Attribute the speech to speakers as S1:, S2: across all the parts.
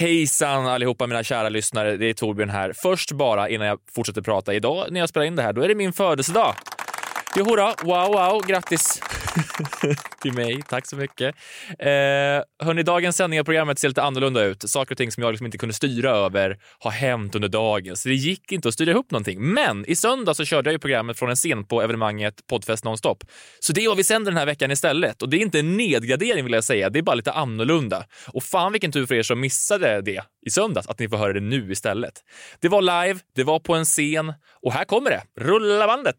S1: Hejsan allihopa mina kära lyssnare, det är Torbjörn här. Först bara innan jag fortsätter prata idag när jag spelar in det här, då är det min födelsedag. Johora, wow wow, grattis till mig. Tack så mycket. Eh, hörni, dagens sändning av programmet ser lite annorlunda ut. Saker och ting som jag liksom inte kunde styra över har hänt under dagen, så det gick inte att styra ihop någonting. Men i söndag så körde jag ju programmet från en scen på evenemanget Podfest Nonstop. Så det är vad vi sänder den här veckan istället. Och det är inte en nedgradering vill jag säga, det är bara lite annorlunda. Och fan vilken tur för er som missade det i söndags, att ni får höra det nu istället. Det var live, det var på en scen och här kommer det. Rulla bandet!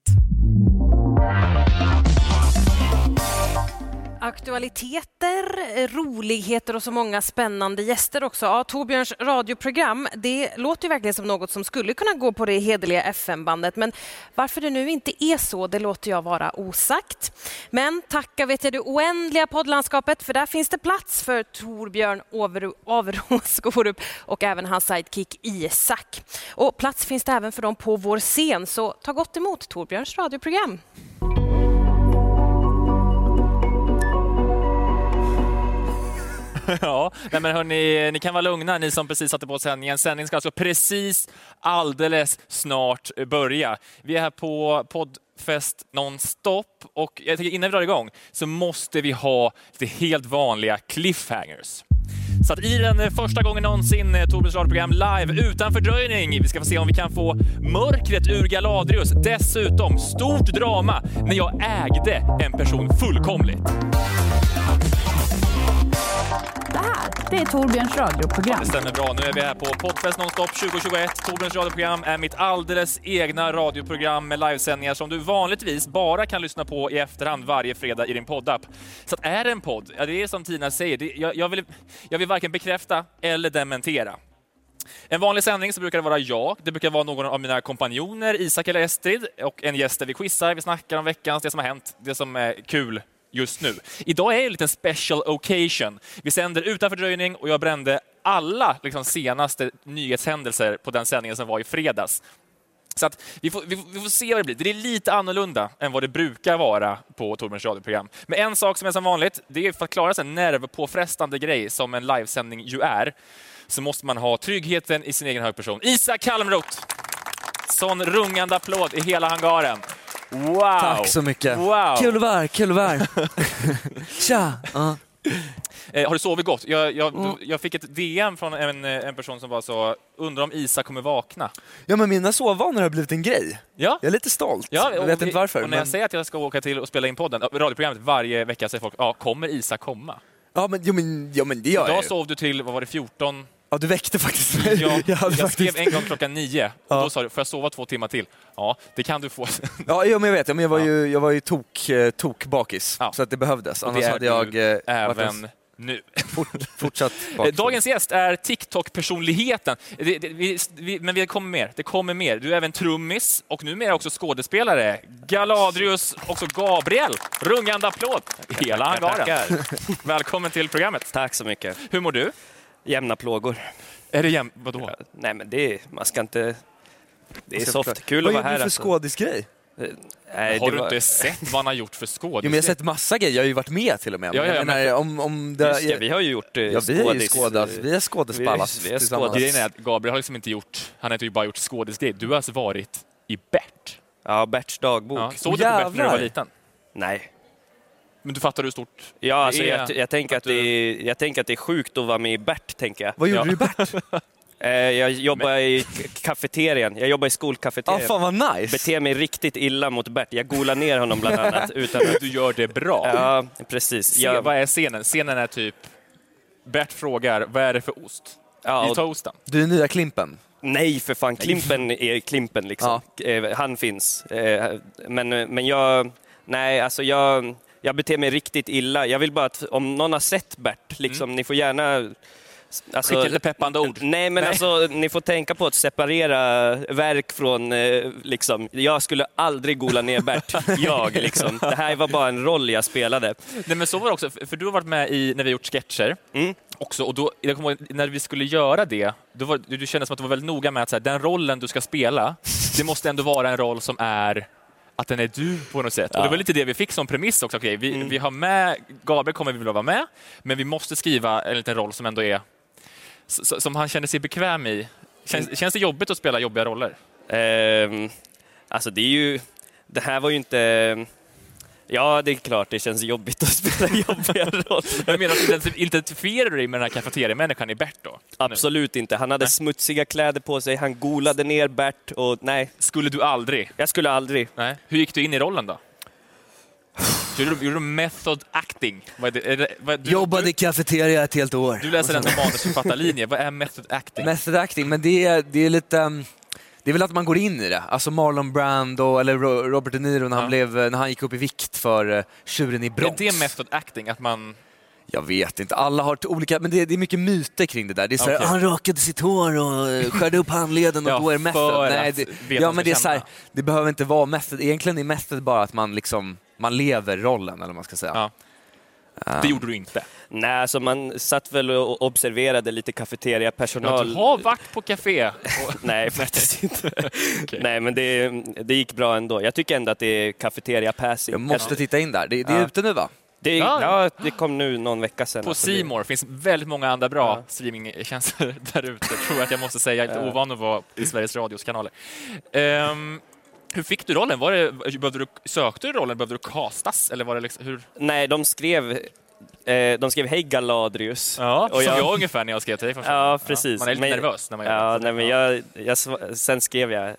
S2: Aktualiteter, roligheter och så många spännande gäster också. Ja, Torbjörns radioprogram, det låter ju verkligen som något som skulle kunna gå på det hederliga FM-bandet. Men varför det nu inte är så, det låter jag vara osagt. Men tacka vet jag det oändliga poddlandskapet, för där finns det plats för Torbjörn Averås Skorup och även hans sidekick Isak. Och plats finns det även för dem på vår scen, så ta gott emot Torbjörns radioprogram.
S1: Ja, nej men hörni, ni kan vara lugna ni som precis satte på sändningen. Sändningen ska alltså precis alldeles snart börja. Vi är här på poddfest nonstop och jag tänker innan vi drar igång så måste vi ha lite helt vanliga cliffhangers. Så att i den första gången någonsin eh, Torbjörns radioprogram live utan fördröjning. Vi ska få se om vi kan få mörkret ur Galadrius. Dessutom stort drama när jag ägde en person fullkomligt
S3: det är Torbjörns radioprogram.
S1: Det stämmer bra. Nu är vi här på Podfest Nonstop 2021. Torbjörns radioprogram är mitt alldeles egna radioprogram med livesändningar som du vanligtvis bara kan lyssna på i efterhand varje fredag i din poddapp. Så att är det en podd, ja det är som Tina säger, det, jag, jag, vill, jag vill varken bekräfta eller dementera. En vanlig sändning så brukar det vara jag, det brukar vara någon av mina kompanjoner, Isak eller Estrid, och en gäst där vi quizar, vi snackar om veckans, det som har hänt, det som är kul just nu. Idag är det en liten special occasion. Vi sänder utan fördröjning och jag brände alla liksom, senaste nyhetshändelser på den sändningen som var i fredags. Så att vi, får, vi, får, vi får se vad det blir. Det är lite annorlunda än vad det brukar vara på Torbjörns radioprogram. Men en sak som är som vanligt, det är för att klara en nervpåfrestande grej som en livesändning ju är, så måste man ha tryggheten i sin egen högperson. Isak Kalmroth! Sån rungande applåd i hela hangaren. Wow!
S4: Tack så mycket.
S1: Wow!
S4: Kul att vara här, kul att vara här. Tja! Ja.
S1: Eh, har du sovit gott? Jag, jag,
S4: Mm.
S1: jag fick ett DM från en, eh, en person som var så, undrar om Isak kommer vakna?
S4: ja, men mina sovvanor har blivit en grej.
S1: Ja.
S4: Jag är lite stolt.
S1: Ja,
S4: jag vet
S1: vi-
S4: inte varför.
S1: Och när jag
S4: men...
S1: säger att jag ska åka till och spela in podden, ja, radioprogrammet varje vecka, säger folk, ja, kommer Isak komma?
S4: Ja, men, jo, men, ja, men det gör jag
S1: Idag
S4: ju.
S1: sov du till, vad var det, 14?
S4: Ja, du väckte faktiskt mig.
S1: Ja, jag, skrev
S4: faktiskt...
S1: en gång klockan nio, och
S4: Ja.
S1: då sa du, får jag sova två timmar till? Ja, det kan du få.
S4: Ja, ja, men jag vet. Men jag var
S1: Ja.
S4: ju, jag var ju tok, eh, tok bakis,
S1: Ja.
S4: så att det behövdes. Annars
S1: det
S4: hade jag eh, varit
S1: Även
S4: en
S1: nu.
S4: fort, fortsatt
S1: Eh,
S4: bakis.
S1: Dagens gäst är TikTok-personligheten. Vi, vi, men det kommer mer. Det kommer mer. Du är även trummis och numera också skådespelare. Galadrius, också Gabriel. Rungande applåd. Hela hangaren. Välkommen till programmet.
S5: Tack så mycket.
S1: Hur mår du?
S5: Jämna plågor.
S1: Är det jäm... Vadå?
S5: Nej, men det är, man ska inte... Det är soft.
S4: förklara.
S5: Kul
S4: Vad
S5: att vara
S4: gjorde
S5: här.
S4: du för
S5: alltså.
S4: skådisgrej?
S5: Nej,
S1: Har du
S5: var-
S1: inte sett vad han har gjort för skådis?
S4: Jo, men jag har sett massa grejer. Jag har ju varit med till och med.
S1: Ja, ja,
S4: jag
S1: men-
S4: menar, om, om det,
S5: Just det, vi har ju gjort eh,
S4: ja, vi
S5: skådis-
S4: skådas. Vi är skådesballas
S5: Vi är- vi är
S4: tillsammans.
S1: Grejen är att Gabriel har liksom inte gjort... Han har inte bara gjort skådisgrej. Du har alltså varit i Bert.
S5: Ja, Berts dagbok.
S1: Ja. Såg du på Bert när du var liten?
S5: Nej.
S1: Men du fattar hur stort
S5: Ja, alltså,
S1: är
S5: jag, jag, tänker att
S1: du-
S5: det är, jag tänker att det är sjukt att vara med i Bert, tänker jag.
S4: Vad gjorde
S1: Ja.
S4: du i Bert?
S5: Eh, jag jobbar i k- kafeterian. Jag jobbar i
S4: Ja,
S5: skolkafeterian.
S4: fan vad nice.
S5: Beter mig riktigt illa mot Bert. Jag golar ner honom bland annat. Utan att...
S1: Du gör det bra.
S5: Ja, precis.
S1: Se,
S5: Jag,
S1: Vad är scenen? Scenen är typ... Bert frågar, vad är det för ost?
S5: ja,
S1: I
S5: och-
S1: toasten.
S4: Du är nya Klimpen.
S5: Nej, för fan. Klimpen är Klimpen liksom. Eh, Han finns. Eh, Men, men jag... Nej, alltså jag, jag beter mig riktigt illa. Jag vill bara att om någon har sett Bert, liksom, ni får gärna Alltså,
S1: Skicka lite peppande ord.
S5: Nej, men
S1: Nej.
S5: alltså ni får tänka på att separera verk från, eh, liksom, jag skulle aldrig gola ner Bert, jag liksom. Det här var bara en roll jag spelade.
S1: Nej, men så var det också, för du har varit med i när vi har gjort sketcher.
S5: Mm.
S1: Också, och då, jag kommer ihåg, när vi skulle göra det, då var, du kände som att du var väldigt noga med att så här, den rollen du ska spela, det måste ändå vara en roll som är att den är du på något sätt. Och det var lite det vi fick som premiss också. Okej, vi,
S5: Mm.
S1: vi har med, Gabriel kommer vi vilja vara med, men vi måste skriva en liten roll som ändå är som han känner sig bekväm i. Känns,
S5: Mm.
S1: känns det jobbigt att spela jobbiga roller?
S5: Ehm, alltså det är ju, det här var ju inte, ja det är klart det känns jobbigt att spela jobbiga roller.
S1: Jag menar, identifierar du dig med den här kafeteriamänniskan i Bert då?
S5: Absolut inte. Han hade
S1: Nej.
S5: smutsiga kläder på sig, han golade ner Bert och nej,
S1: Skulle du aldrig?
S5: jag skulle aldrig.
S1: Nej. Hur gick du in i rollen då? Gjorde du, gjorde du method acting? Vad är det, är det, vad, du,
S4: Jobbade i cafeteria ett helt år.
S1: Du, du läser ändå manusförfattarlinje. Vad är method acting?
S4: Method acting, men det är, det är lite... um, Det är väl att man går in i det. Alltså Marlon Brando eller Ro- Robert De Niro när han,
S1: Ja.
S4: blev, när han gick upp i vikt för uh, Tjuren i
S1: är
S4: Bronx.
S1: det method acting? Att man...
S4: Jag vet inte, alla har olika, men det, det är mycket myter kring det där. Det är så här,
S1: Okej.
S4: han rakade sitt hår och eh, skärde upp handleden och
S1: Ja,
S4: då är method. Nej, det, ja, men det är
S1: ska
S4: så här,
S1: känna.
S4: det behöver inte vara method. Egentligen är method bara att man liksom, man lever rollen eller vad man ska säga.
S1: Ja. Det gjorde du inte.
S5: Nej, alltså man satt väl och observerade lite
S1: Ja,
S5: kafeteriapersonal.
S1: du har varit på café. Och,
S5: Nej, faktiskt inte.
S1: Okej.
S5: Nej, men det, det gick bra ändå. Jag tycker ändå att det är cafeteria passing.
S4: Jag måste titta in där. Det, det är
S5: Ja.
S4: ute nu va?
S5: Det,
S1: Ja.
S5: ja. det kom nu någon vecka sedan.
S1: på
S5: Alltså,
S1: Simor finns väldigt många andra bra streamingtjänster där ute. Tror jag att jag måste säga. Jag är inte ovan att vara i Sveriges Radios kanaler. Ehm, hur fick du rollen? Var det, behövde du, sökte du rollen? Behövde du castas? Eller var det liksom, hur?
S5: Nej, de skrev, eh, de skrev Hej Galadrius.
S1: Ja,
S5: Och
S1: som
S5: jag-
S1: jag ungefär när jag skrev till dig första
S5: Ja, precis.
S1: Man är lite
S5: Men-
S1: nervös när man gör
S5: Ja,
S1: det.
S5: nej, men jag, jag, sen skrev jag eh,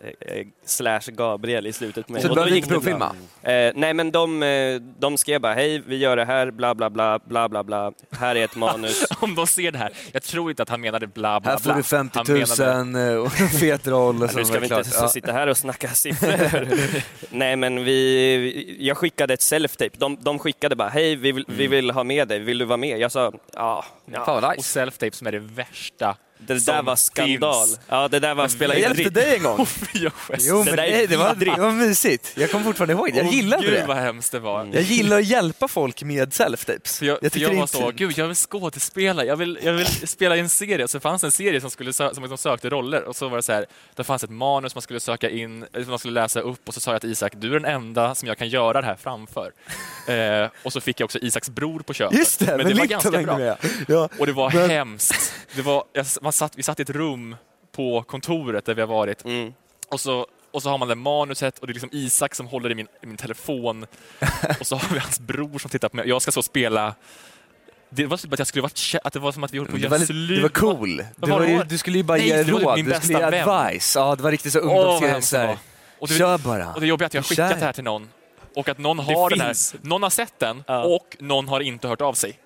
S5: slash Gabriel i slutet. Med,
S4: Så du behövde
S5: gick
S4: inte provfilma?
S5: Eh, nej, men de, eh, de skrev bara hej, vi gör det här, bla bla bla, bla bla bla. Här är ett manus.
S1: Om de ser det här. Jag tror inte att han menade bla bla
S4: Här
S1: bla.
S4: får du 50
S1: Han
S4: 000
S1: menade-
S4: och en fet roll.
S5: Ja, nu ska vi
S4: klart.
S5: inte
S4: Ja.
S5: sitta här och snacka siffror. Nej, men vi, jag skickade ett self-tape. De, de skickade bara, hej, vi vi vill ha med dig, vill du vara med? Jag sa, ja. ja.
S4: Fan vad
S1: Och
S4: nice.
S1: self-tape som är det värsta.
S5: Det där
S1: som
S5: var skandal.
S1: finns.
S5: Ja, det där var
S1: spelar
S4: Jag hjälpte dig en gång.
S1: Jag.
S4: Jo,
S5: Det
S4: men nej, det, var, det var mysigt. Jag kommer fortfarande ihåg det. Jag gillade
S1: Gud
S4: det.
S1: vad hemskt det var.
S4: Jag gillar att hjälpa folk med self-tapes.
S1: Jag, jag
S4: det är
S1: var så, gud jag vill skådespela, jag vill, jag vill spela i en serie. Så fanns det en serie som, skulle som liksom sökte roller och så var det så här, det fanns ett manus man skulle söka in, som man skulle läsa upp och så sa jag till Isak, du är den enda som jag kan göra det här framför. eh, och så fick jag också Isaks bror på köpet.
S4: Just det,
S1: Men
S4: med
S1: det var ganska bra.
S4: Ja.
S1: Och det var
S4: Men-
S1: hemskt. Det var, jag, man satt, vi satt i ett rum på kontoret där vi har varit
S5: Mm.
S1: och så, och så har man det manuset och det är liksom Isak som håller i min, i min telefon. och så har vi hans bror som tittar på mig. Jag ska så spela... Det var som att jag skulle varit att det var som att vi höll på att göra slut.
S4: det var cool. Du,
S1: var
S4: ju, du skulle ju bara
S1: Nej,
S4: ge råd,
S1: min
S4: du skulle ge advice. Ja, det var riktigt så ungdomsgrej.
S1: det,
S4: Kör bara.
S1: och det jobbiga är att jag har skickat det här till någon och att någon har den här. Någon har sett den och någon har inte hört av sig.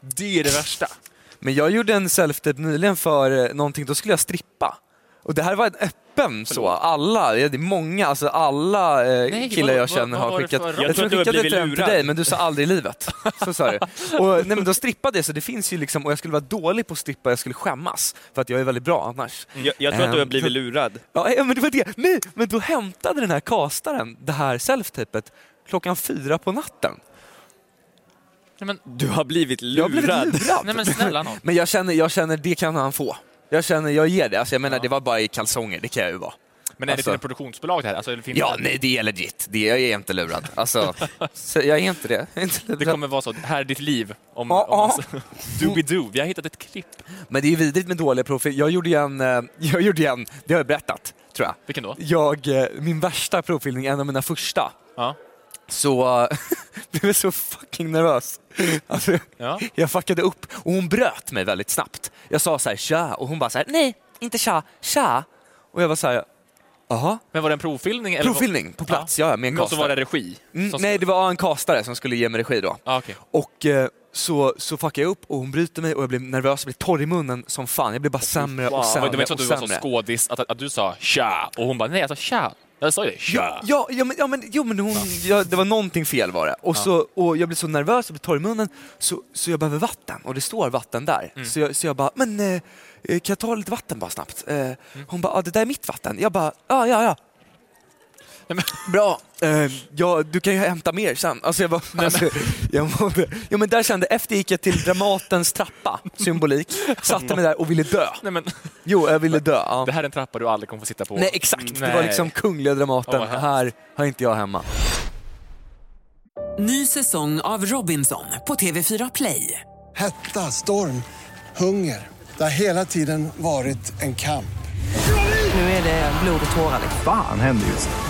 S1: Det är det värsta.
S4: Men jag gjorde en self-tape nyligen för eh, någonting, då skulle jag strippa. Och det här var en öppen så, alla, det är många, alltså alla eh,
S1: Nej,
S4: killar jag
S1: vad-
S4: känner
S1: vad
S4: har skickat. Jag,
S5: Jag
S4: tror jag skickade den till dig, men du sa aldrig i livet. Så sa du. Och, nej, men då strippade jag, så det finns ju liksom, och jag skulle vara dålig på att strippa, jag skulle skämmas. För att jag är väldigt bra annars.
S5: Jag, jag tror att du har
S4: Ehm,
S5: blivit lurad.
S4: Ja, ja, men det var det. Nej, men då hämtade den här kastaren det här self-tapet klockan fyra på natten.
S1: Nej, men,
S5: Du har blivit
S4: Jag har blivit
S5: lurad.
S4: lurad.
S1: nej men snälla någon.
S4: Men jag känner, jag känner, det kan han få. Jag känner, jag ger det. Alltså, jag menar, det var bara i kalsonger, det kan jag ju vara.
S1: Men är det
S4: Alltså-
S1: till ett produktionsbolag det här? Alltså, det finns
S4: Ja, nej, det är legit. Det, jag är inte lurad. Alltså, så jag är inte det. Är inte
S1: Det
S4: lurad.
S1: kommer vara så, här är ditt liv. Om,
S4: Ja,
S1: om
S4: ja.
S1: Doobidoo. Vi har hittat ett klipp.
S4: Men det är ju vidrigt med dåliga profil. Jag gjorde ju en, eh, jag gjorde en, det har jag berättat, tror jag.
S1: Vilken då?
S4: Jag, eh, min värsta provfilmning, en av mina första,
S1: Ja.
S4: Så blev jag så fucking nervös. Alltså,
S1: Ja.
S4: Jag fuckade upp och hon bröt mig väldigt snabbt. Jag sa så här tja och hon bara så här nej, inte tja, tja. Och jag var så här, jaha,
S1: Men var det en provfilmning? Eller
S4: provfilmning på plats, ja, med en
S1: Men så var
S4: kastare.
S1: det regi?
S4: Mm, nej, det var en kastare som skulle ge mig regi då.
S1: Ah, okej.
S4: Och eh, så, så fuckade jag upp och hon bryter mig och jag blev nervös och blev torr i munnen som fan. Jag blev bara sämre och
S1: Wow.
S4: sämre
S1: Det var inte så att
S4: och
S1: du var så
S4: sämre.
S1: skådis, att, att du sa tja och hon bara nej, jag sa tja. Jag sa ju det.
S4: Ja, ja, ja, men, ja, men, jo, men hon, ja, det var någonting fel var det. Och, så, och jag blev så nervös och blev torr i munnen så, så jag behöver vatten och det står vatten där.
S1: Mm.
S4: Så, jag, så jag bara, men eh, kan jag ta lite vatten bara snabbt? Eh,
S1: Mm.
S4: Hon bara, ah, det där är mitt vatten. Jag bara, ja, ja, ja. Bra, eh, ja, du kan ju hämta mer sen. Alltså jag bara, alltså, jag mådde, ja, men där kände, efter gick jag till Dramatens trappa, symbolik, satte mig där och ville dö.
S1: Nej, men,
S4: Jo, jag ville dö. Ja.
S1: det här är en trappa du aldrig kommer få sitta på.
S4: Nej exakt, det var
S1: Nej.
S4: liksom Kungliga Dramaten.
S1: Vad hemskt.
S4: här har inte jag hemma.
S6: Ny säsong av Robinson på TV4 Play.
S7: Hetta, storm, hunger. Det har hela tiden varit en kamp.
S6: Nu är det blod och tårar. liksom.
S8: Fan händer just nu.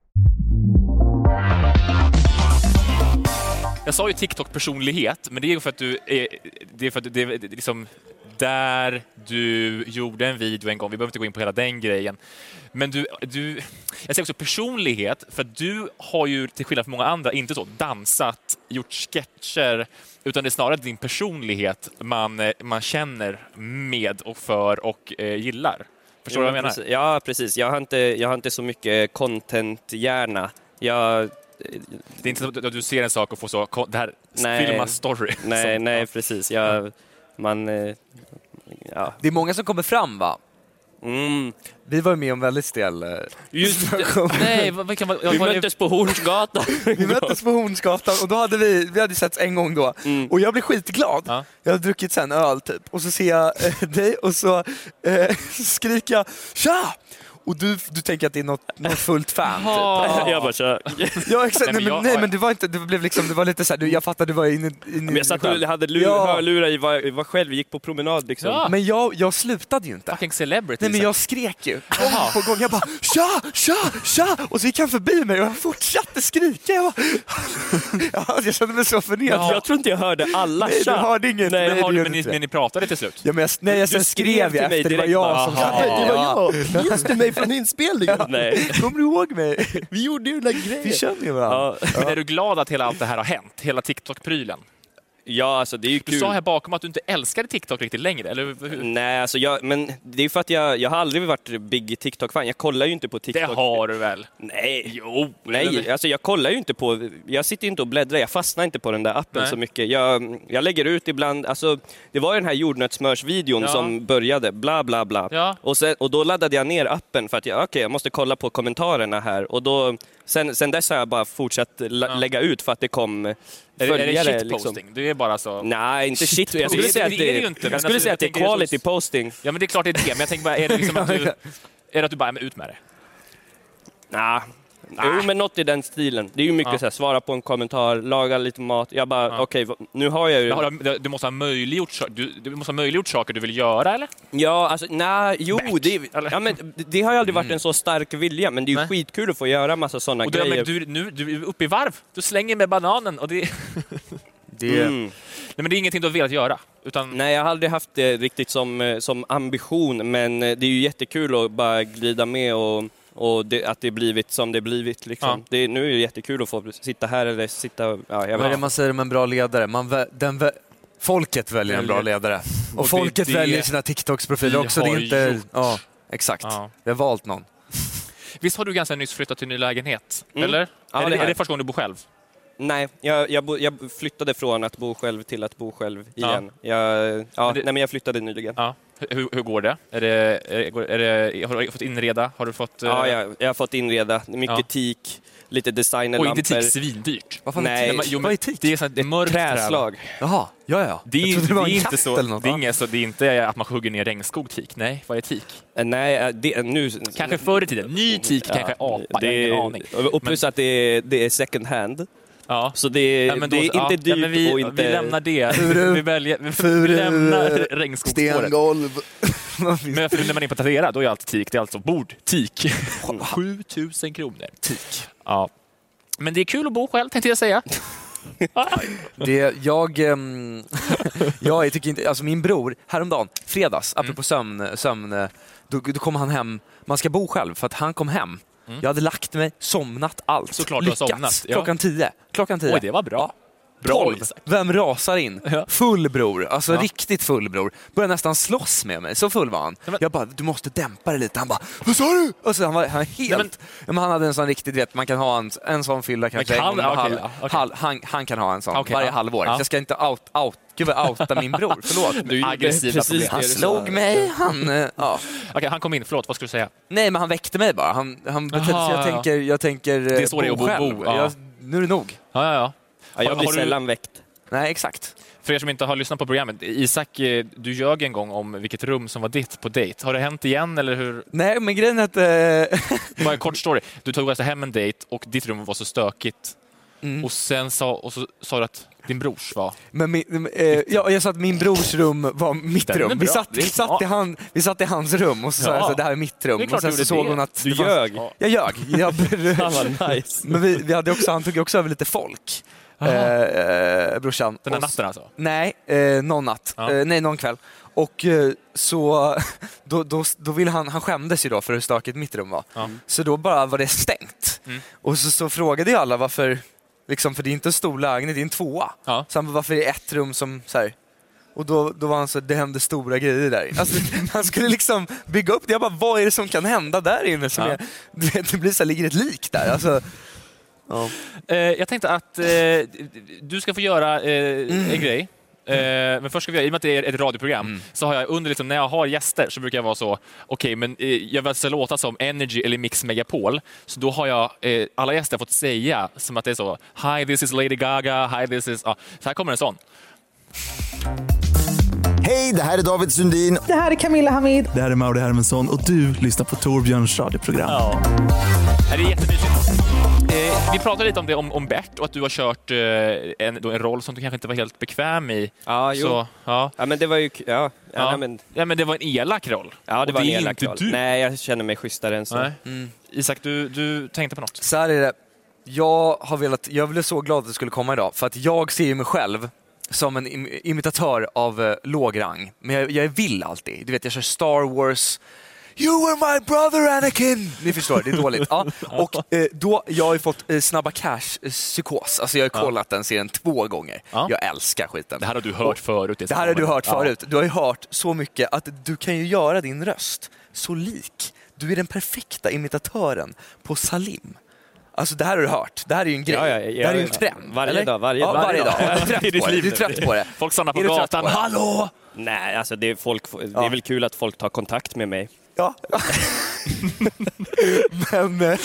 S1: Jag sa ju TikTok-personlighet, men det är för att du är, det är för att du, det är liksom där du gjorde en video en gång. Vi behöver inte gå in på hela den grejen. Men du, du jag säger också personlighet, för att du har ju till skillnad från många andra inte så dansat, gjort sketcher, utan det är snarare din personlighet man, eh, man känner med och för och eh, gillar. Förstår du vad jag menar?
S5: Precis. Ja, precis. Jag har inte, jag har inte så mycket content-hjärna. Jag,
S1: Det är inte så att du ser en sak och får så, "Ko- det här,
S5: Nej.
S1: filma story.
S5: nej,
S1: Som-
S5: nej,
S1: ja.
S5: precis. Jag, man, eh, ja.
S4: Det är många som kommer fram va?
S5: Mm.
S4: Vi var ju med om väldigt stel... eh,
S5: Just.
S1: Nej, vad, kan man,
S5: Vi möttes på Hornsgatan.
S4: Vi möttes på Hornsgatan och då hade vi, vi hade setts en gång då och jag blev skitglad.
S1: Ja.
S4: Jag hade druckit sen öl typ och så ser jag eh, dig och så eh, skriker jag ”Tja!” Och du, du tänker att det är något, något fullt fan typ.
S5: Jag bara, tja.
S4: Ja exakt,
S1: Nej, men
S4: men,
S1: jag-
S4: nej men det var inte, det blev liksom, det var lite såhär, du, jag fattade du var inne, inne
S5: Men jag satt och hade lur,
S4: Ja.
S5: hörlurar i, var, var själv, gick på promenad liksom.
S1: Ja.
S4: Men jag, jag slutade ju inte.
S1: Fucking celebrity.
S4: Nej men jag skrek ju gång på gång. Jag bara tja, tja, tja! Och så gick han förbi mig och jag fortsatte skrika. Jag, bara, ja, jag kände mig så förnedrad.
S5: Jag tror inte jag hörde alla
S4: Nej, du
S5: tja.
S4: hörde inget.
S5: Nej,
S1: Har
S4: det
S1: men,
S4: du
S1: ni,
S4: inte.
S1: men ni pratade till slut?
S4: Ja, men jag, nej, jag sen
S5: skrev
S4: skrev
S5: till
S4: jag
S5: mig
S4: efter, det var
S5: direkt
S4: jag
S5: bara,
S4: som
S5: "Jaha."
S4: skrev.
S5: Det var
S4: Ja.
S9: Minns du mig från inspelningen?
S5: Nej.
S4: Kommer du ihåg mig?
S9: Vi gjorde ju den där
S4: Vi
S9: grejen.
S4: känner ju varandra.
S5: Ja.
S1: Men är du glad att hela allt det här har hänt? Hela TikTok-prylen?
S5: Ja, alltså det är ju
S1: Du
S5: kul.
S1: sa här bakom att du inte älskade TikTok riktigt längre, eller hur?
S5: Nej, alltså jag, men det är för att jag, jag har aldrig varit big TikTok-fan. Jag kollar ju inte på
S1: Det
S5: TikTok.
S1: har du väl?
S5: Nej.
S1: Jo.
S5: Nej, alltså jag kollar ju inte på, jag sitter ju inte och bläddrar, jag fastnar inte på den där appen
S1: Nej.
S5: så mycket. Jag, jag lägger ut ibland, alltså det var ju den här jordnötssmörsvideon
S1: Ja.
S5: som började, bla bla bla.
S1: Ja.
S5: Och, sen, och då laddade jag ner appen för att jag, okej, jag måste kolla på kommentarerna här. Och då, sen, sen dess har jag bara fortsatt la,
S1: Ja.
S5: lägga ut för att det kom
S1: Är det, är det shitposting?
S5: liksom.
S1: Du är bara så...
S5: Nej, inte shit. Jag
S1: Det
S5: skulle
S1: är-
S5: säga att
S1: det är inte,
S5: jag skulle säga att det är quality posting.
S1: Ja, men det är klart det är det, men jag tänker bara, är det liksom att du... Är det att du bara, "Ja, men ut med det?
S5: Nah. Jo, men något i den stilen. Det är ju mycket
S1: Ja.
S5: så här, svara på en kommentar, laga lite mat. Jag bara,
S1: Ja.
S5: okej, v- nu har jag ju...
S1: Du, du, måste ha möjliggjort, du, du måste ha möjliggjort saker du vill göra, eller?
S5: Ja, alltså nej, jo, det, ja, men det- har ju aldrig varit en så stark vilja, men det är ju
S1: Nej.
S5: skitkul att få göra massa sådana
S1: Och du,
S5: grejer.
S1: men du, nu, du är uppe i varv. Du slänger med bananen och det...
S4: Det,
S5: Mm.
S1: Nej, men det är ingenting du har velat göra. Utan,
S5: Nej, jag har aldrig haft det riktigt som, eh, som ambition, men eh, det är ju jättekul att bara glida med och, och det, att det blivit som det blivit. Liksom.
S1: Ja.
S5: Det, nu är det jättekul att få sitta här eller sitta... Ja, jag
S4: vad är det man säger om en bra ledare? Man, vä- den vä- folket väljer en bra ledare. Och,
S1: Och
S4: folket
S1: det
S4: väljer sina TikToks-profiler också. Det är inte... Ja, exakt.
S1: Ja.
S4: Vi har valt någon.
S1: Visst har du ganska nyss flyttat till en ny lägenhet?
S5: Mm.
S1: Eller?
S5: Ja,
S1: är,
S5: det
S1: är det första gången du bor själv?
S5: Nej, jag, jag, bo, jag flyttade från att bo själv till att bo själv
S1: Ja.
S5: igen. Jag, ja,
S1: Men det-
S5: nej, men jag flyttade nyligen.
S1: Ja. Hur, hur går det? Är det, är, det- är det? Har du fått inreda? Har du fått...
S5: Ja,
S1: eh,
S5: jag, jag har fått inreda. Mycket
S1: Ja.
S5: teak, lite
S1: Och
S5: designerlampor.
S1: inte tik svindyrt.
S4: Vad fan
S5: Nej.
S4: är
S1: men- jo, men
S4: Vad är tik?
S1: Det är sånt mörkt
S5: Träslag.
S4: Jaha, ja ja.
S1: Det är,
S4: var
S1: det är inte så, det är inget så, det är inte att man hugger ner regnskog tik. Nej, vad är tik?
S5: Eh, Nej, eh, det, nu...
S1: Kanske förr i tiden. Ny tik, kanske apa.
S5: det,
S1: jag har ingen aning.
S5: Och plus att det är, det är second hand.
S1: Ja.
S5: Så det,
S1: Ja, men
S5: det
S1: då-
S5: är inte
S1: ja,
S5: dyrt
S1: ja, vi,
S5: och inte...
S1: vi lämnar det.
S4: Furu.
S1: vi, väljer, vi, vi
S4: Furu,
S1: lämnar regnskogsspåret.
S4: Stengolv.
S1: Men för när man är på Tradera, då är allt teak. Det är alltså bord, teak. 7000 kronor. Teak. Ja. Men det är kul att bo själv, tänkte jag säga.
S4: Det, jag, ehm, jag tycker inte, alltså min bror, häromdagen, fredags,
S1: Mm.
S4: apropå sömn, sömn eh, då, då kom han hem, man ska bo själv för att han kom hem. Jag hade lagt mig, somnat, allt.
S1: Mm. Såklart du har somnat, ja.
S4: Klockan tio. Klockan tio.
S1: Oj, det var bra.
S4: Ja.
S1: Bra.
S4: Vem rasar in?
S1: Ja.
S4: Full bror, alltså
S1: Ja.
S4: riktigt full bror. Började nästan slåss med mig, så full var han.
S1: men-
S4: Jag bara, du måste dämpa dig lite. Han bara, vad sa du? Alltså, han var han var helt...
S1: men-
S4: men han hade en sån riktigt, vet, man kan ha en, en sån fylla kanske
S1: kan-
S4: en gång halv,
S1: ja, okej.
S4: halv, han, han kan ha en sån
S1: Okej,
S4: varje
S1: ja.
S4: halvår. Så jag ska inte out, out, gud vad outa min bror, förlåt.
S1: Du är aggressiva
S5: precis.
S4: Han
S5: så?
S4: slog mig, han... eh, Ja.
S1: Okej, han kom in. Förlåt, vad skulle du säga?
S4: Nej, men han väckte mig bara. Han, han betedde sig, jag
S1: ja.
S4: tänker, jag tänker
S1: Det är så det är att bo, ja.
S4: Jag, nu är det nog.
S1: Ja, ja, ja.
S5: Ja, jag
S1: Har-
S5: blir
S1: har du-
S5: sällan väckt.
S4: Nej, exakt.
S1: För er som inte har lyssnat på programmet, Isak, eh, du ljög en gång om vilket rum som var ditt på dejt. Har det hänt igen eller hur?
S4: Nej, men grejen är att... Eh,
S1: Bara en kort story. Du tog alltså hem en dejt och ditt rum var så stökigt.
S4: Mm.
S1: Och sen sa, och så sa du att din brors var...
S4: Men min, eh, ja, jag sa att min brors rum var mitt
S1: Den
S4: rum. Vi satt, vi, satt i han, vi satt i hans rum och så sa
S1: Ja.
S4: jag så, det här är mitt rum.
S1: Är
S4: och sen
S1: du
S4: så såg
S1: det.
S4: hon att
S5: Du
S4: fanns-
S5: ljög.
S4: Jag ljög. Jag,
S5: nice.
S4: men vi, vi hade också, han tog också över lite folk, eh, eh, brorsan.
S1: Den
S4: s-
S1: natten alltså?
S4: Nej, eh, någon natt.
S1: Ja.
S4: Eh, nej, någon kväll. Och eh, så då, då, då ville han, han skämdes ju då för hur stökigt mitt rum var.
S1: Ja.
S4: Så då bara var det stängt.
S1: Mm.
S4: Och så, så frågade ju alla varför, liksom, för det är inte en stor lägenhet, det är en tvåa.
S1: Ja.
S4: Så han bara, varför är det ett rum som så här, och då, då var han så det hände stora grejer där. Alltså, han skulle liksom bygga upp det. Jag bara, vad är det som kan hända där inne? Som
S1: Ja.
S4: är, det blir så här, ligger ett lik där. Alltså, ja.
S1: Eh, jag tänkte att eh, du ska få göra eh,
S4: Mm.
S1: en grej. Eh, men först ska vi, i och med att det är ett radioprogram,
S4: Mm.
S1: så har jag under, liksom, när jag har gäster så brukar jag vara så, okej, men eh, jag vill ska låta som Energy eller Mix Megapol, så då har jag, eh, alla gäster fått säga som att det är så, Hi, this is Lady Gaga, hi, this is... Ja, så här kommer en sån.
S10: Hej, det här är David Sundin.
S11: Det här är Camilla Hamid.
S8: Det här är Mauri Hermansson och du lyssnar på Torbjörns radioprogram.
S1: Ja. Det är jättemysigt. Eh, vi pratade lite om det om, om Bert och att du har kört eh, en, då en roll som du kanske inte var helt bekväm i.
S5: Ja, jo.
S1: Så, ja.
S5: Ja, men det var ju... Ja, ja,
S1: Ja.
S5: nej, men,
S1: ja, men det var en elak roll.
S5: ja det
S1: Och
S5: var en
S1: är
S5: elak
S1: inte
S5: roll.
S1: du.
S5: Nej, jag känner mig schysstare än så.
S1: Nej.
S4: Mm.
S1: Isak, du, du tänkte på något?
S4: Så här är det. Jag, har velat, jag blev så glad att det skulle komma idag, för att jag ser ju mig själv som en im imitatör av eh, låg rang. Men jag, jag vill alltid. Du vet, jag kör Star Wars. You were my brother Anakin! Ni förstår, det är dåligt. Ja. Och eh, då, jag har ju fått eh, Snabba Cash-psykos. Alltså jag har ju kollat den serien två gånger.
S1: Ja.
S4: Jag älskar skiten.
S1: Det här har du hört förut.
S4: Det här har du hört förut. Du har ju hört så mycket att du kan ju göra din röst så lik. Du är den perfekta imitatören på Salim. Alltså det här har du hört. Det här är ju en grej.
S5: Ja, ja, ja,
S4: det här är ju en trend.
S5: Varje
S4: eller?
S5: dag, varje-
S4: ja,
S5: varje
S4: dag.
S5: dag.
S4: Du är trött det. Du är trött på det.
S1: Folk stannar på gatan.
S4: det?
S1: Hallå!
S5: Nej, alltså det är, folk, det är väl kul att folk tar kontakt med mig.
S4: Ja. men eh,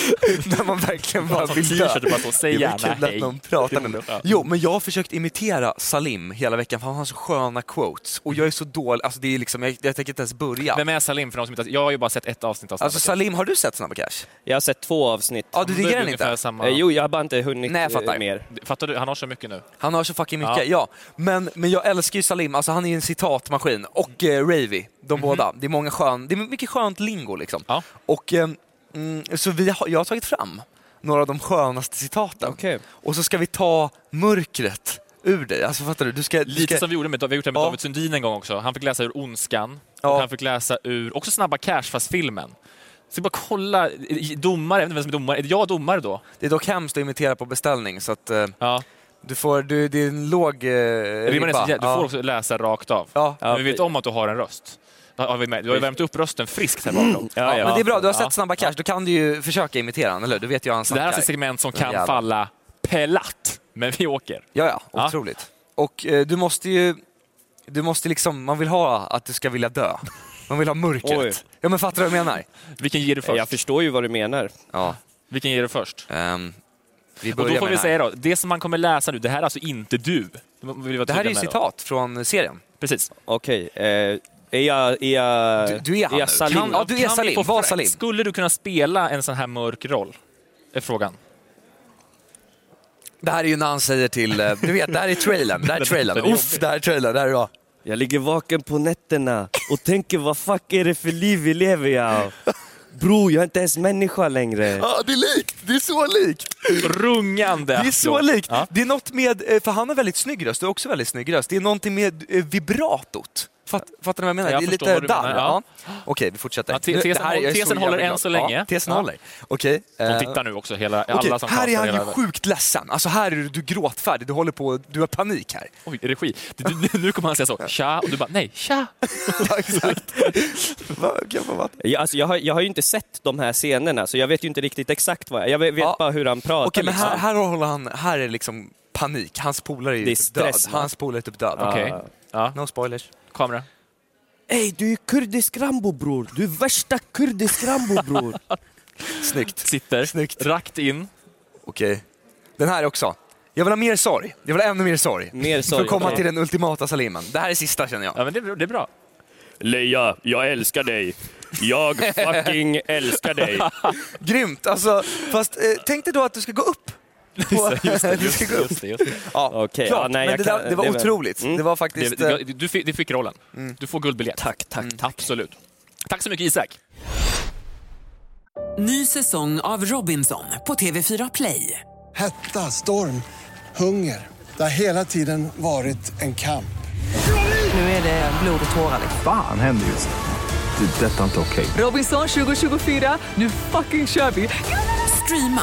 S4: när man verkligen bara vill dö.
S1: t-shirt och bara så, säg
S4: Det är
S1: gärna
S4: kul att någon pratar med mig. Jo, men jag har försökt imitera Salim hela veckan för han har så sköna quotes. Och jag är så dålig, alltså det är liksom, jag, jag tänker inte ens börja.
S1: Vem är Salim för de som inte Jag har ju bara sett ett avsnitt av Snabba
S4: Alltså
S1: Cash.
S4: Salim, har du sett Snabba Cash?
S5: Jag har sett två avsnitt.
S4: Ja, du
S1: Det är
S4: diggar den
S1: ungefär
S4: inte?
S1: Samma...
S5: Eh, jo, jag har bara inte hunnit
S4: Nej, jag fattar.
S5: eh, mer.
S1: Fattar du? Han har så mycket nu.
S4: Han har så fucking mycket,
S1: Ja.
S4: ja. Men, men jag älskar ju Salim, alltså han är ju en citatmaskin. Och eh, Ravy, de båda. Det är många skön, det är mycket skönt lingo liksom.
S1: Ja.
S4: Och eh, mm, så vi har, jag har tagit fram några av de skönaste citaten.
S5: Okej.
S4: Och så ska vi ta mörkret ur dig. Alltså fattar du? du ska, du
S1: Lite
S4: ska,
S1: som vi gjorde med, vi gjort det med
S4: Ja.
S1: David Sundin en gång också. Han fick läsa ur Ondskan
S4: Ja.
S1: och han fick läsa ur också Snabba Cash fast filmen. Så bara kolla, domare, jag vet inte vem som är domare. Är det jag domare då?
S4: Det är dock hemskt att imitera på beställning så att eh,
S1: Ja.
S4: du får, du, det är en låg eh, ribba.
S1: du får också läsa rakt av.
S4: Ja.
S1: Men vi vet om att du har en röst. Har vi med. Du har ju värmt upp rösten friskt här bakom.
S4: Ja, men det är bra, du har sett
S1: Ja.
S4: Snabba Cash, då kan du ju försöka imitera honom, eller hur? Du vet ju hur han
S1: Så det här är alltså
S4: snackar.
S1: ett segment som kan
S4: jävla-
S1: falla platt, men vi åker.
S4: Ja, ja,
S1: Ja.
S4: otroligt. Och eh, du måste ju, du måste liksom, man vill ha att du ska vilja dö. Man vill ha mörkret.
S5: Oj.
S4: Ja men fattar du vad jag menar?
S1: Vilken ger du först?
S5: Jag förstår ju vad du menar.
S4: Ja.
S1: Vilken ger du först?
S4: ehm, vi
S1: Och
S4: börjar
S1: då får
S4: med
S1: vi
S4: den
S1: säga
S4: här.
S1: då, det som man kommer läsa nu, det här är alltså inte du. Det vill vi vara
S4: Det här är ju citat från serien.
S1: Precis.
S5: Okej. Eh, är jag... Är jag,
S4: Du, du är han
S5: jag. Salim?
S4: Kan, ja, du är Salim. Var Salim.
S1: Skulle du kunna spela en sån här mörk roll? Är frågan.
S4: Det här är ju när han säger till, eh, du vet, det här är trailern, det här är trailern, uff, det här är trailern, det här är bra.
S5: Jag ligger vaken på nätterna och tänker vad fuck är det för liv vi lever jag? Bror, jag är inte ens människa längre.
S4: Ja, det är likt, det är så likt.
S1: Rungande.
S4: Det är så likt. Det är något med, eh, för han har väldigt snygg röst, du har också väldigt snygg röst. Det är någonting med eh, vibratot. Fatt, fattar ni vad jag menar?
S1: Jag
S4: det är
S1: förstår
S4: lite
S1: vad du
S4: där.
S1: menar,
S4: Ja.
S1: ja.
S4: Okej, vi fortsätter.
S1: Ja, tesen
S4: det här-
S1: tesen håller än så länge.
S4: Ja, tesen
S1: Ja.
S4: håller. Okej.
S1: De
S4: eh,
S1: tittar nu också, hela,
S4: Okej,
S1: alla som
S4: här är han ju
S1: hela-
S4: sjukt ledsen. Alltså här är du, du gråtfärdig, du håller på, du har panik här.
S1: Oj, regi. Du, nu kommer han säga så, tja, och du bara nej, tja.
S4: Ja, exakt. Jag
S5: alltså, jag, har, jag har ju inte sett de här scenerna, så jag vet ju inte riktigt exakt vad jag... Jag vet
S4: Ja.
S5: bara hur han pratar.
S4: Okej, men här,
S5: liksom.
S4: här håller han, här är liksom panik. Hans polare är ju typ död.
S5: stress, va?
S4: Hans polare är typ död.
S1: Okej. Ja.
S4: No spoilers.
S1: Kamera.
S5: Ey, du är kurdisk Rambo bror! Du är värsta kurdisk Rambo bror!
S4: Snyggt.
S1: Sitter
S4: Snyggt.
S1: rakt in.
S4: Okej. Den här också. Jag vill ha mer sorg. Jag vill ha ännu mer sorg.
S5: Mer
S4: För
S5: sorg,
S4: att komma
S5: okej.
S4: till den ultimata Salimen. Det här är sista känner jag.
S1: Ja, men det, är- det är bra.
S5: Leia, jag älskar dig. Jag fucking älskar dig.
S4: Grymt! Alltså, fast eh, tänk dig då att du ska gå upp.
S1: Just det, just det, just det, just det.
S4: Ja,
S5: Okej,
S4: klart.
S5: ja, nej,
S4: men det,
S5: kan-
S4: där, det var
S5: det
S4: otroligt.
S5: Mm.
S4: Det var faktiskt...
S1: Det,
S4: eh,
S1: det, du, fick, du fick rollen. Du får guldbiljett.
S5: Tack, tack, tack.
S1: Absolut. Tack så mycket Isak.
S6: Ny säsong av Robinson på TV4 Play.
S7: Hetta, storm, hunger. Det har hela tiden varit en kamp.
S6: Nu är det blod och tårar.
S8: Fan händer just. Det. är Detta är inte okej.
S6: Robinson 2024, nu fucking kör vi! Streama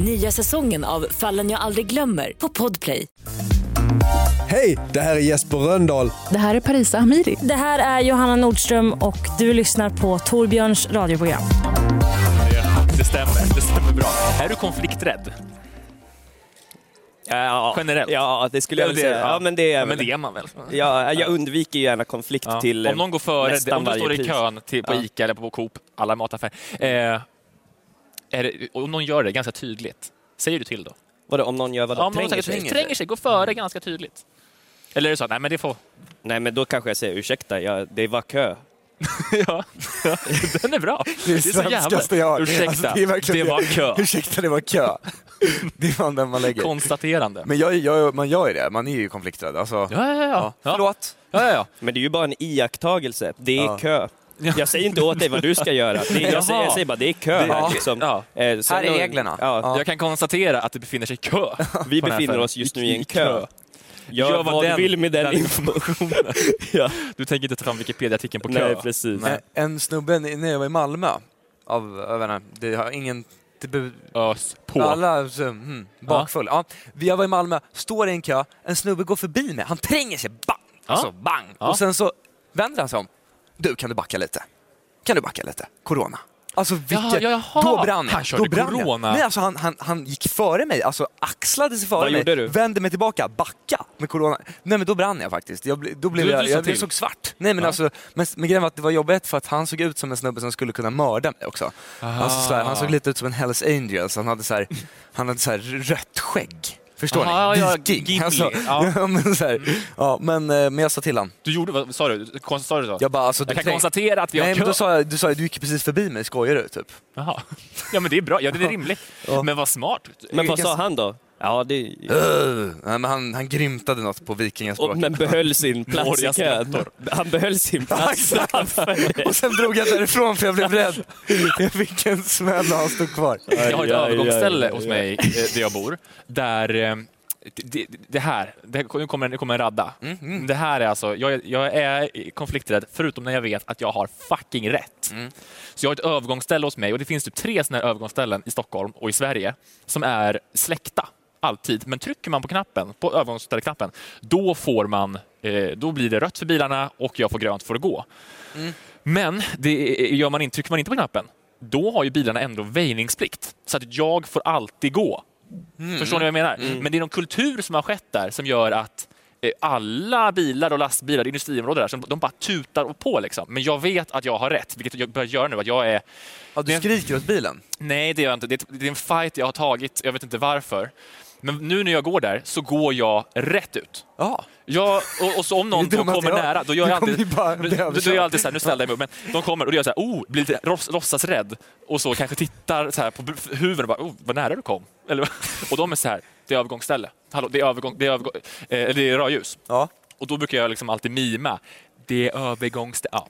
S11: Nya säsongen av Fallen jag aldrig glömmer på Podplay.
S12: Hej, det här är Jesper Röndahl.
S3: Det här är Parisa Hamidi.
S13: Det här är Johanna Nordström och du lyssnar på Torbjörns radioprogram.
S1: Det, det stämmer, det stämmer bra. Är du konflikträdd?
S5: Ja,
S1: Generellt?
S5: Ja, det skulle jag
S1: det-
S5: säga.
S1: ja.
S5: Men det är
S1: Ja, men
S5: väl.
S1: det är man väl?
S5: Ja, jag undviker ju gärna konflikt
S1: Ja.
S5: till
S1: Om någon går före, om du står i kön till, på
S5: Ja.
S1: Ica eller på Coop, alla mataffärer, eh, det, om någon gör det ganska tydligt, säger du till då?
S5: Vadå, om någon gör vad
S1: Ja, om någon säger, tränger, tränger sig, gå före ganska tydligt. Eller är det så att, nej men det får...
S5: Nej, men då kanske jag säger ursäkta, jag, det var kö.
S1: ja, den är bra.
S4: Det är det svenskaste jag har.
S1: Ursäkta,
S4: Alltså, det,
S1: det var kö.
S4: Ursäkta, det var kö. Det är fan den man lägger.
S1: Konstaterande.
S4: Men jag, jag, man gör ju det, man är ju konflikträdd. Alltså,
S1: Ja, ja, ja. ja.
S4: Förlåt.
S1: Ja, ja, ja.
S5: Men det är ju bara en iakttagelse. Det är
S4: Ja.
S5: kö. Jag säger inte åt dig vad du ska göra. Det är, jag, säger, jag säger bara det är kö
S1: Det-
S5: här.
S1: ja.
S5: Liksom.
S1: Ja.
S5: Eh,
S4: Här är reglerna.
S5: Ja.
S1: Jag kan konstatera att det befinner sig kö.
S5: Vi befinner oss just nu i en kö. Gör
S1: vad
S5: vad du vill med den,
S1: den
S5: informationen. ja.
S1: Du tänker inte ta fram Wikipedia-artikeln på kö?
S5: Nej, precis.
S4: En, en snubbe när jag var i Malmö, av, jag vet inte, det har ingen... Det be,
S1: Ös på.
S4: Alla så, mm, bakfull. Ja. Jag var i Malmö, står i en kö, en snubbe går förbi mig, han tränger sig, bang! Alltså bang!
S1: Ja.
S4: Och sen så vänder han sig om. Du, kan du backa lite? Kan du backa lite? Corona. Alltså vilket...
S1: Ja, jaha.
S4: Då brann jag.
S1: Han körde
S4: då brann
S1: corona.
S4: Jag. Nej, alltså han, han, han gick före mig, alltså axlade sig före
S5: Vad
S4: mig,
S5: gjorde du?
S4: vände mig tillbaka, backa med corona. Nej men då brann jag faktiskt. Jag, då blev
S1: Du-
S4: jag,
S1: du sa
S4: jag, jag såg svart. Nej men
S1: Ja.
S4: alltså, men, men grejen var att det var jobbigt för att han såg ut som en snubbe som skulle kunna mörda mig också. Alltså, så här, han såg lite ut som en Hells Angels, han hade så här, han hade så här rött skägg. Förstår
S1: Aha,
S4: ni?
S1: ja,
S4: Viking. Alltså,
S1: Ja.
S4: ja. men, så här, ja, men, eh, men jag sa till han.
S1: Du gjorde, vad sa du? Sa du så?
S4: Jag, bara, alltså,
S1: Jag
S4: du
S1: kan
S4: tänk-
S1: konstatera att vi har
S4: Nej, men då sa jag, du sa du gick precis förbi mig, skojar du? Typ.
S1: Jaha. Ja, men det är bra. Ja, det är rimligt. Men vad smart.
S5: Men vad sa han då? Ja, det...
S4: Uh, men han, han grymtade något på vikingaspråk.
S5: Men behöll sin plats i kön. Han behöll sin plats.
S4: Och sen drog jag därifrån för jag blev rädd. Jag fick en smäll och han stod kvar.
S1: Jag har ett övergångsställe hos mig eh, där jag bor, där eh, det, det här, det, nu, kommer, nu kommer en radda.
S4: Mm,
S1: Det här är alltså, jag, är- jag är konflikträdd förutom när jag vet att jag har fucking rätt.
S4: Mm.
S1: Så jag har ett övergångsställe hos mig och det finns typ tre sådana här övergångsställen i Stockholm och i Sverige som är släckta alltid. Men trycker man på knappen, på övergångsställeknappen, då får man, eh, då blir det rött för bilarna och jag får grönt för att gå.
S4: Mm.
S1: Men det gör man inte, trycker man inte på knappen, då har ju bilarna ändå väjningsplikt. Så att jag får alltid gå
S4: Mm.
S1: Förstår ni vad jag menar?
S5: Mm.
S1: Men det är någon kultur som har skett där som gör att eh, alla bilar och lastbilar, industriområden där, som de bara tutar och på liksom. Men jag vet att jag har rätt, vilket jag börjar göra nu, att jag är...
S4: Ja, du skriker åt bilen?
S1: Nej, det gör jag inte. Det är en fight jag har tagit, jag vet inte varför. Men nu när jag går där så går jag rätt ut.
S4: Ja.
S1: Jag, och, och så om någon då kommer
S4: jag-
S1: nära, då gör jag alltid, då,
S4: överkörd.
S1: jag alltid så här, nu ställde jag mig upp, men de kommer och då gör jag så här, oh, blir lite låts- låtsas rädd och så kanske tittar så här på huvudet och bara, oh, vad nära du kom. Eller, och de är så här, det är övergångsställe. Hallå, det är, övergång, det är, övergång, eh, det är rödljus.
S4: Ja.
S1: Och då brukar jag liksom alltid mima, det är övergångsställe. Ja.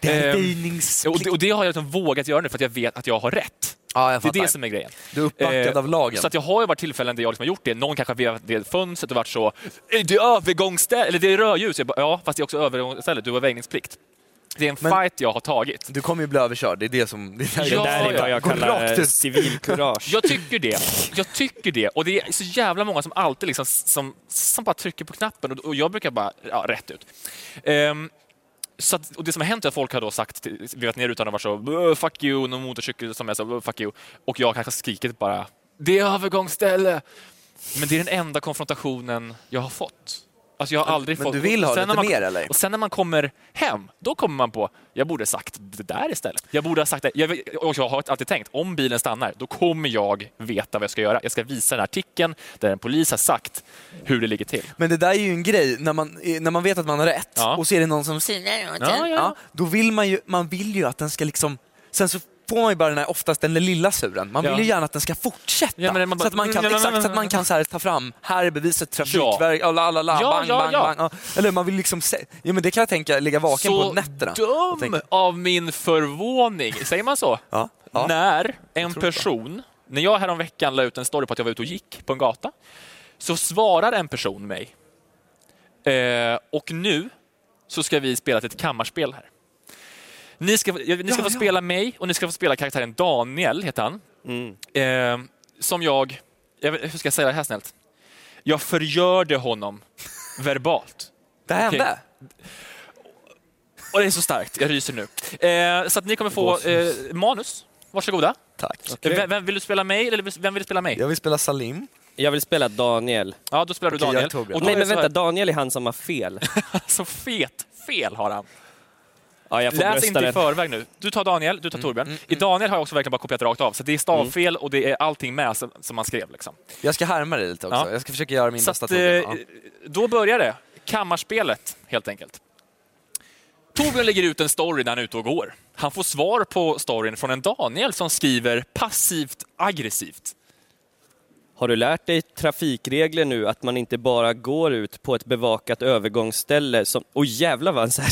S4: Det är
S1: Ehm, och, det, och det har jag liksom vågat göra nu för att jag vet att jag har rätt.
S4: Ja, jag
S1: det är det som är grejen.
S4: Du är uppbackad
S1: Eh,
S4: av lagen.
S1: Så att jag har ju varit tillfällen där jag liksom har gjort det. Någon kanske har vevat det fönstret och varit så, "Eh, det är övergångsställe, eller det är rödljus. Jag bara, ja, fast det är också övergångsställe, du har väjningsplikt. Det är en
S4: Men-
S1: fight jag har tagit.
S4: Du kommer ju bli överkörd, det är det som... Det är
S1: Ja,
S5: det där är vad jag kallar civilkurage.
S1: Jag tycker det. Jag tycker det. Och det är så jävla många som alltid liksom, som, som bara trycker på knappen och, och jag brukar bara, ja, rätt ut. Ehm, så att, och det som har hänt är att folk har då sagt, till- vi varit nere utan att vara så äh, fuck you, någon motorcykel som är så äh, fuck you. Och jag kanske skrikit bara, det är övergångsställe. Men det är den enda konfrontationen jag har fått. Alltså jag har aldrig
S4: Men
S1: fått...
S4: du vill ha lite
S1: man,
S4: mer, eller?
S1: Och sen när man kommer hem, då kommer man på, jag borde ha sagt det där istället. Jag borde ha sagt det. Jag, och jag har alltid tänkt, om bilen stannar, då kommer jag veta vad jag ska göra. Jag ska visa den här artikeln där en polis har sagt hur det ligger till.
S4: Men det där är ju en grej, när man, när man vet att man har rätt
S1: Ja.
S4: och så är det någon som säger
S1: Ja, ja, ja.
S4: då vill man ju, man vill ju att den ska liksom, sen så får man ju bara den här, oftast den lilla suren. Man vill ju gärna att den ska fortsätta.
S1: Ja, man bara-
S4: så att man kan, exakt, så att man kan så här ta fram, här är beviset, Trafikverk, ja. la, la, la,
S1: Ja,
S4: bang,
S1: ja,
S4: bang,
S1: ja.
S4: bang. Ja. Eller man vill liksom, se, ja men det kan jag tänka, ligga vaken på nätterna. och
S1: dum av min förvåning, säger man så?
S4: Ja. Ja.
S1: När en person, när jag häromveckan la ut en story på att jag var ute och gick på en gata, så svarar en person mig. Eh, och nu så ska vi spela ett kammarspel här. Ni ska, ni ska
S4: Ja,
S1: få
S4: ja.
S1: spela mig och ni ska få spela karaktären Daniel, heter han.
S5: Mm.
S1: Eh, som jag, jag hur ska jag säga det här snällt? Jag förgörde honom verbalt.
S4: Det hände?
S1: Och det är så starkt, jag ryser nu. Eh, så att ni kommer få eh, manus. Varsågoda.
S4: Tack.
S1: Eh, Vem, vem vill du spela mig eller vem vill spela mig?
S4: Jag vill spela Salim.
S5: Jag vill spela Daniel.
S1: Ja, då spelar du Daniel. Och
S5: Nej men vänta, Daniel är han som har fel.
S1: Så fet fel har han.
S5: Ja, jag får
S1: Läs inte i förväg nu. Du tar Daniel, du tar Torbjörn. I Daniel har jag också verkligen bara kopierat rakt av, så det är stavfel och det är allting med som, som man skrev. Liksom.
S4: Jag ska härma dig lite också.
S1: Ja.
S4: Jag ska försöka göra min
S1: Så
S4: bästa
S1: att, eh.
S4: Ja.
S1: Då börjar det. Kammarspelet, helt enkelt. Torbjörn lägger ut en story när han är ute och går. Han får svar på storyn från en Daniel som skriver passivt aggressivt.
S5: Har du lärt dig trafikregler nu att man inte bara går ut på ett bevakat övergångsställe som... Oj jävlar vad han så här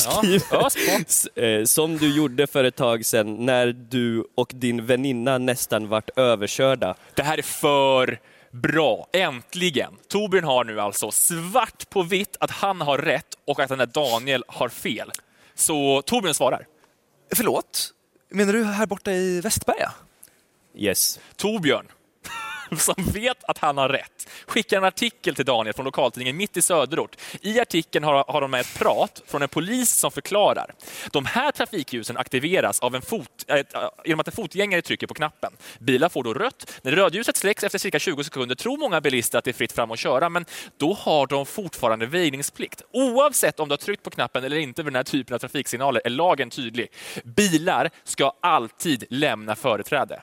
S1: Ja,
S5: skriver. S- eh, Som du gjorde för ett tag sedan när du och din väninna nästan vart överkörda.
S1: Det här är för bra. Äntligen! Torbjörn har nu alltså svart på vitt att han har rätt och att den där Daniel har fel. Så Torbjörn svarar.
S4: Förlåt? Menar du här borta i Västberga?
S5: Yes.
S1: Torbjörn, som vet att han har rätt, skickar en artikel till Daniel från lokaltidningen Mitt i söderort. I artikeln har, har de med ett prat från en polis som förklarar. De här trafikljusen aktiveras av en fot, äh, genom att en fotgängare trycker på knappen. Bilar får då rött. När rödljuset släcks efter cirka 20 sekunder tror många bilister att det är fritt fram att köra, men då har de fortfarande väjningsplikt. Oavsett om du har tryckt på knappen eller inte vid den här typen av trafiksignaler är lagen tydlig. Bilar ska alltid lämna företräde.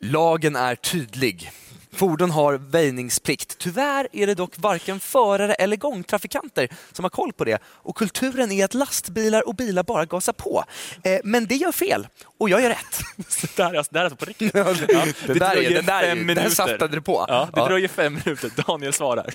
S4: Lagen är tydlig. Fordon har väjningsplikt. Tyvärr är det dock varken förare eller gångtrafikanter som har koll på det. Och kulturen är att lastbilar och bilar bara gasar på. Eh, men det gör fel. Och jag gör rätt.
S1: Det här är alltså, det här är alltså på riktigt.
S4: Ja,
S1: Ja,
S4: det där är-
S1: dröjer
S4: det där är-
S1: fem
S4: där
S1: minuter.
S4: saftade det på.
S1: Ja, det
S4: Ja.
S1: dröjer fem minuter. Daniel svarar.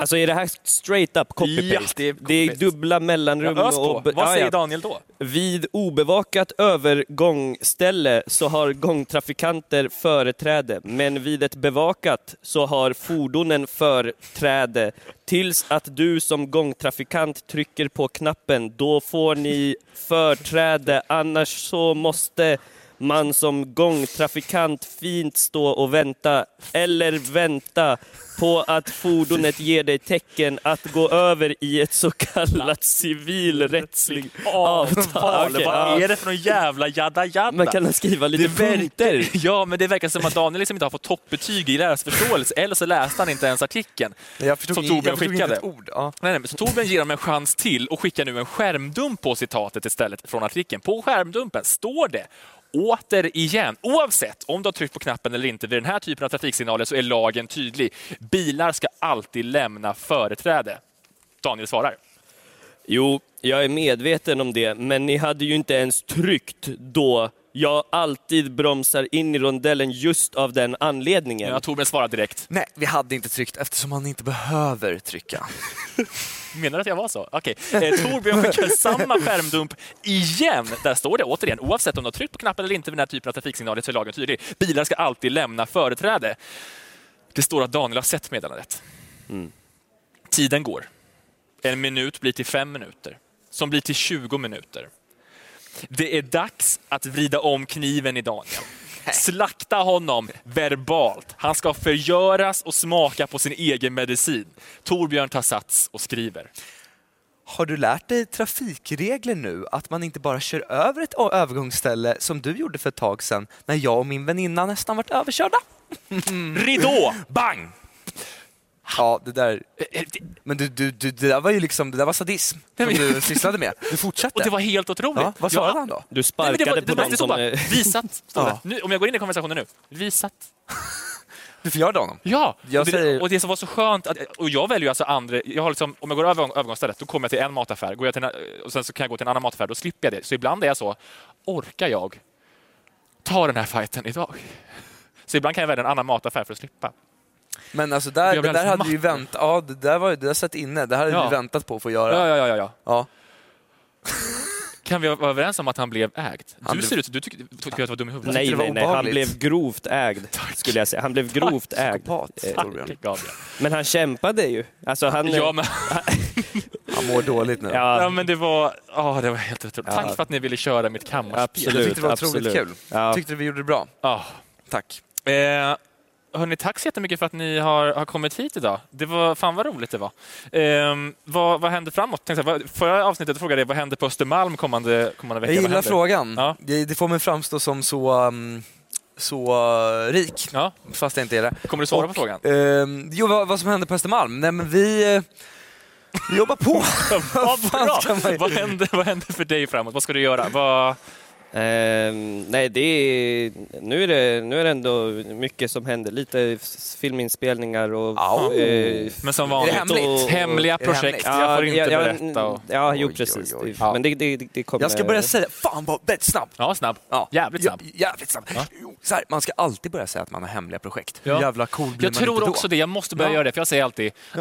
S5: Alltså är det här straight up copy-paste?
S1: Ja, det är
S5: det är dubbla mellanrum.
S1: Ja, ös på.
S5: och...
S1: Vad säger. Daniel då?
S5: Vid obevakat övergångsställe så har gångtrafikanter företräde, men vid ett bevakat så har fordonen företräde. Tills att du som gångtrafikant trycker på knappen, då får ni företräde, annars så måste man som gångtrafikant fint stå och vänta eller vänta på att fordonet ger dig tecken att gå över i ett så kallat civilrättsligt avtal. Okej,
S1: Vad är det för någon jävla jadda jadda?
S5: Man kan skriva lite
S1: Det verkar-
S5: punkter.
S1: Ja, men det verkar som att Daniel liksom inte har fått toppbetyg i läsförståelse, eller så läste han inte ens artikeln
S4: Jag förstod,
S1: som
S4: jag
S1: Torbjörn skickade.
S4: inte ett ord. Ja.
S1: Nej, nej, men så Torbjörn ger dem en chans till och skickar nu en skärmdump på citatet istället från artikeln. På skärmdumpen står det Återigen, oavsett om du har tryckt på knappen eller inte vid den här typen av trafiksignaler så är lagen tydlig. Bilar ska alltid lämna företräde. Daniel svarar.
S5: Jo, jag är medveten om det, men ni hade ju inte ens tryckt då jag alltid bromsar in i rondellen just av den anledningen.
S1: Ja, Torbjörn svarar direkt.
S4: Nej, vi hade inte tryckt eftersom man inte behöver trycka.
S1: Menar du att jag var så? Okej. Eh, Torbjörn skickar samma skärmdump igen. Där står det återigen, oavsett om du har tryckt på knappen eller inte vid den här typen av trafiksignaler så är lagen tydlig. Bilar ska alltid lämna företräde. Det står att Daniel har sett meddelandet. Tiden går. En minut blir till fem minuter, som blir till 20 minuter. Det är dags att vrida om kniven i Daniel. Slakta honom verbalt. Han ska förgöras och smaka på sin egen medicin. Torbjörn tar sats och skriver.
S4: Har du lärt dig trafikregler nu? Att man inte bara kör över ett övergångsställe som du gjorde för ett tag sedan när jag och min väninna nästan vart överkörda?
S1: Ridå! Bang!
S4: Ja, det där... Men du, du, du, det där var ju liksom, det där var sadism som du sysslade med. Du fortsatte.
S1: Och det var helt otroligt.
S4: Ja, vad svarade han då?
S5: Du
S1: Nej, men det var,
S5: sparkade
S1: det
S5: på
S1: stod
S5: som...
S1: bara, visat,
S4: Ja.
S1: Nu, om jag går in i konversationen nu. Visat.
S4: Du förgörde honom?
S1: Ja,
S4: Jag
S1: och, det,
S4: säger-
S1: och det som var så skönt, att, och jag väljer ju alltså andra, jag har liksom, om jag går över övergångsstället, då kommer jag till en mataffär, går jag till en, och sen så kan jag gå till en annan mataffär, då slipper jag det. Så ibland är jag så, orkar jag ta den här fighten idag? Så ibland kan jag välja en annan mataffär för att slippa.
S4: Men alltså där, det där hade vi väntat, ja det där var ju, det där satt inne, det här hade
S1: Ja.
S4: vi väntat på att få göra.
S1: Ja, ja, ja, ja, ja. Kan vi vara överens om att han blev ägd?
S4: Han
S1: du ser ut, du tycker, tycker att jag var dum i huvudet.
S5: Nej, nej, nej, han blev grovt ägd, skulle jag säga. Han blev grovt ägd. Eh.
S1: Tack, Gabriel.
S5: Men han kämpade ju. Alltså han...
S1: Ja, men,
S4: Han mår dåligt nu.
S1: ja,
S5: Ja,
S1: men det var, ja, det var helt otroligt.
S5: Ja.
S1: Tack för att ni ville köra mitt kammarspel.
S5: Absolut.
S4: Jag tyckte det var otroligt
S5: absolut.
S4: kul.
S5: Ja.
S4: Tyckte vi gjorde det bra.
S1: Ja.
S4: Tack.
S1: Eh, hörni, tack så jättemycket för att ni har, har kommit hit idag. Det var, fan vad roligt det var. Eh, vad, vad händer framåt? Tänkte, vad, förra avsnittet frågade jag vad händer på Östermalm kommande, kommande vecka?
S4: Jag gillar frågan.
S1: Ja.
S4: Det, det får mig framstå som så, um, så uh, rik,
S1: Ja.
S4: fast jag inte är det.
S1: Kommer du svara
S4: Och,
S1: på frågan?
S4: ehm, jo, vad, vad som händer på Östermalm? Nej, men vi, eh, vi jobbar på.
S1: Vad bra!
S4: man-
S1: Vad händer, vad händer för dig framåt? Vad ska du göra? Vad,
S5: Ehm, nej, det är, nu, är det, nu är det ändå mycket som händer. Lite filminspelningar och...
S4: Au.
S5: eh,
S1: men som vanligt,
S4: det hemligt?
S1: hemliga projekt.
S4: hemligt?
S1: Jag får inte
S5: ja,
S1: berätta. Och...
S5: Ja, jo
S4: Oj,
S5: precis.
S4: oj, oj.
S5: Men det, det, det kommer...
S4: Jag ska börja säga, fan vad väldigt snabb.
S1: Ja, snabb.
S4: Ja.
S1: Jävligt snabb.
S4: Ja, jävligt snabb. Jo, Så här, man ska alltid börja säga att man har hemliga projekt.
S1: Ja.
S4: Jävla cool blir
S1: Jag
S4: man
S1: tror
S4: inte då?
S1: också det. Jag måste börja
S4: Ja.
S1: göra det, för jag säger alltid äh,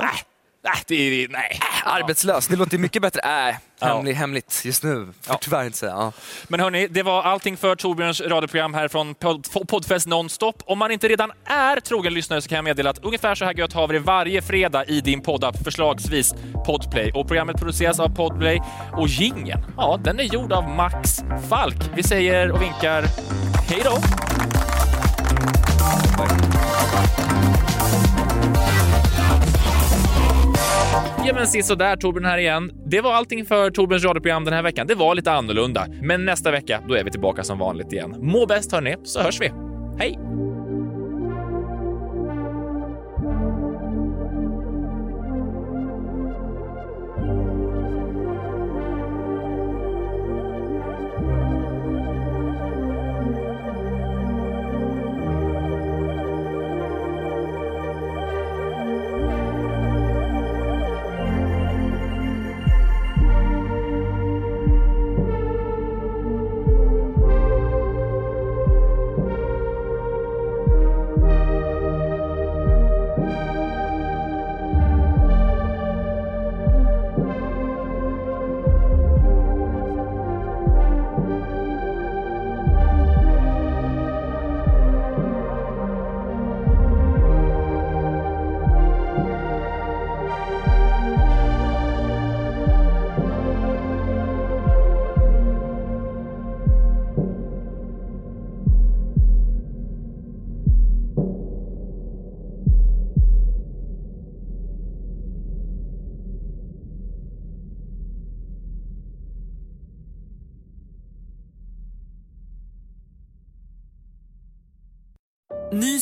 S1: äh, det är, nej.
S4: Arbetslös, det låter mycket bättre. Äh,
S1: Ja.
S4: hemlig, hemligt just nu. Får tyvärr inte säga. Ja.
S1: Men hörni, det var allting för Torbjörns radioprogram här från Pod- Podfest Nonstop. Om man inte redan är trogen lyssnare så kan jag meddela att ungefär så här gött har vi det varje fredag i din poddapp, förslagsvis Podplay. Och programmet produceras av Podplay och gingen, ja, den är gjord av Max Falk. Vi säger och vinkar hej då! Ja men se där Torbjörn här igen. Det var allting för Torbjörns radioprogram den här veckan. Det var lite annorlunda. Men nästa vecka, då är vi tillbaka som vanligt igen. Må bäst hörni, så hörs vi. Hej!